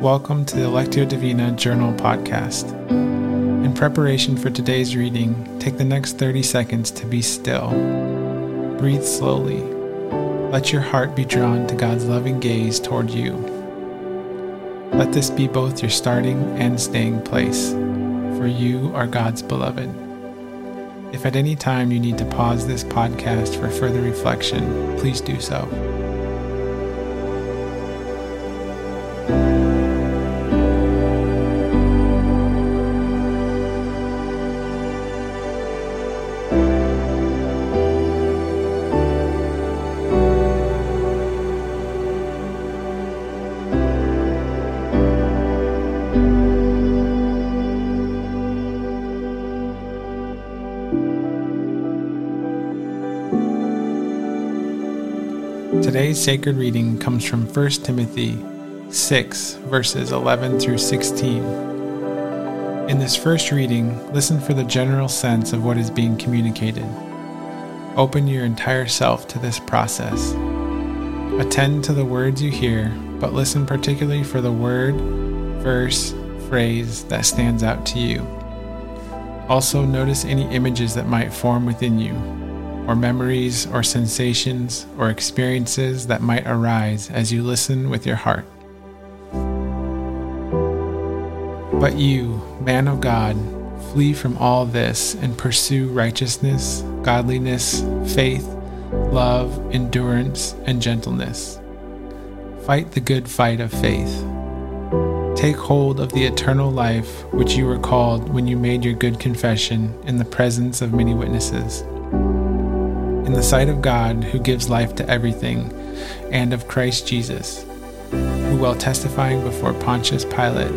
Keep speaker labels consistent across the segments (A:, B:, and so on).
A: Welcome to the Lectio Divina Journal Podcast. In preparation for today's reading, take the next 30 seconds to be still. Breathe slowly. Let your heart be drawn to God's loving gaze toward you. Let this be both your starting and staying place, for you are God's beloved. If at any time you need to pause this podcast for further reflection, please do so. Today's sacred reading comes from 1 Timothy 6, verses 11 through 16. In this first reading, listen for the general sense of what is being communicated. Open your entire self to this process. Attend to the words you hear, but listen particularly for the word, verse, phrase that stands out to you. Also, notice any images that might form within you or memories or sensations or experiences that might arise as you listen with your heart. But you, man of God, flee from all this and pursue righteousness, godliness, faith, love, endurance, and gentleness. Fight the good fight of faith. Take hold of the eternal life which you were called when you made your good confession in the presence of many witnesses in the sight of God who gives life to everything, and of Christ Jesus, who, while testifying before Pontius Pilate,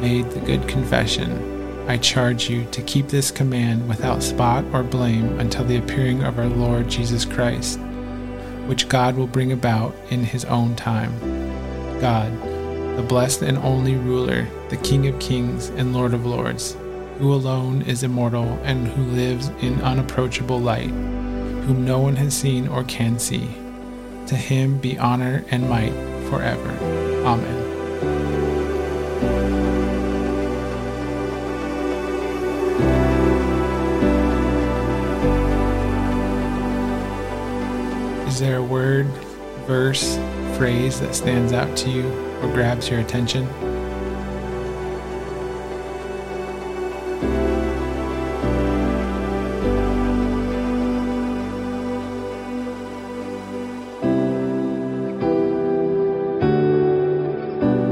A: made the good confession I charge you to keep this command without spot or blame until the appearing of our Lord Jesus Christ, which God will bring about in his own time. God, the blessed and only ruler, the King of kings and Lord of lords, who alone is immortal and who lives in unapproachable light whom no one has seen or can see. To him be honor and might forever. Amen. Is there a word, verse, phrase that stands out to you or grabs your attention?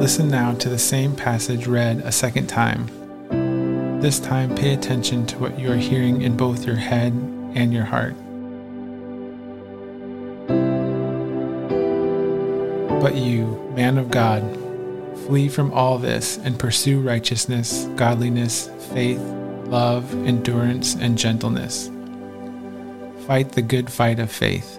A: Listen now to the same passage read a second time. This time, pay attention to what you are hearing in both your head and your heart. But you, man of God, flee from all this and pursue righteousness, godliness, faith, love, endurance, and gentleness. Fight the good fight of faith.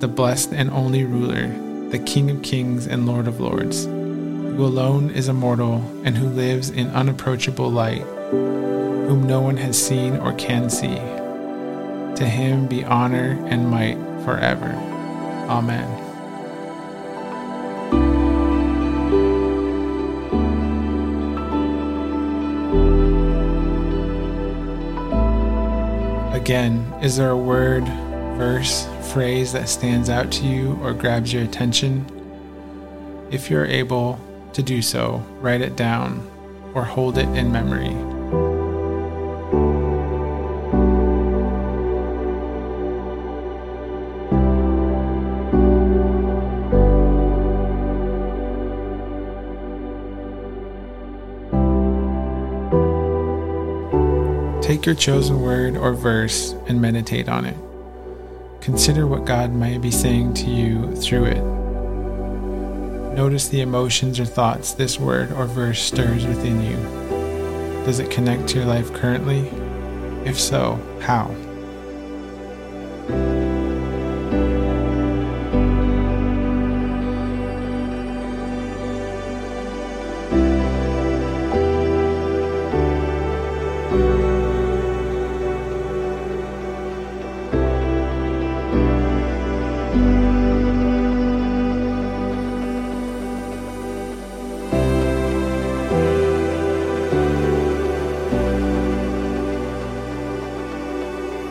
A: the blessed and only ruler, the King of kings and Lord of lords, who alone is immortal and who lives in unapproachable light, whom no one has seen or can see. To him be honor and might forever. Amen. Again, is there a word, verse, phrase that stands out to you or grabs your attention, if you're able to do so, write it down or hold it in memory. Take your chosen word or verse and meditate on it. Consider what God might be saying to you through it. Notice the emotions or thoughts this word or verse stirs within you. Does it connect to your life currently? If so, how?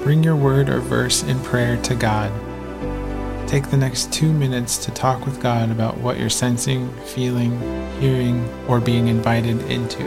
A: Bring your word or verse in prayer to God. Take the next two minutes to talk with God about what you're sensing, feeling, hearing, or being invited into.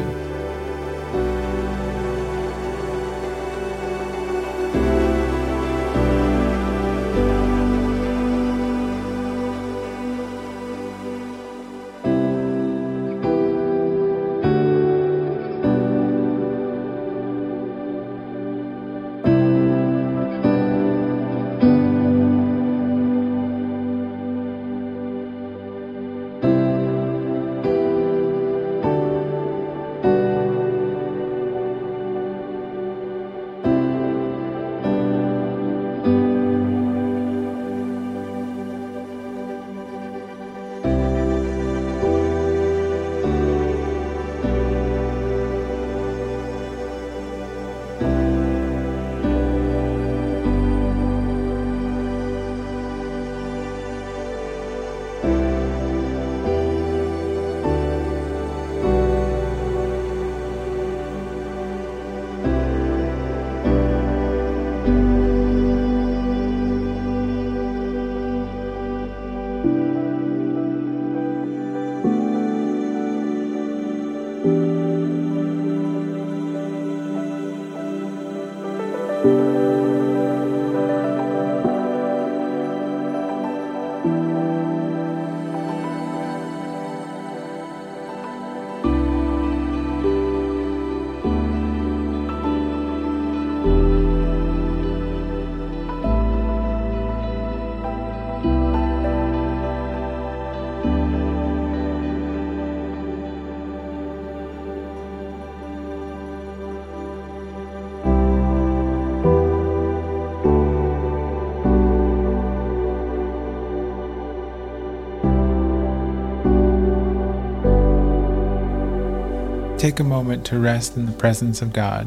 A: Take a moment to rest in the presence of God.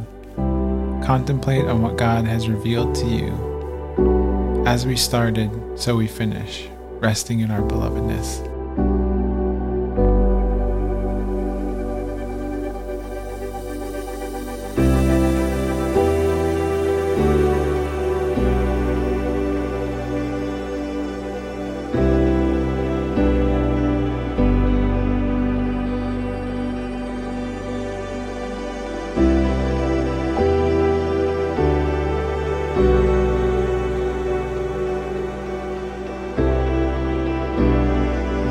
A: Contemplate on what God has revealed to you. As we started, so we finish, resting in our belovedness.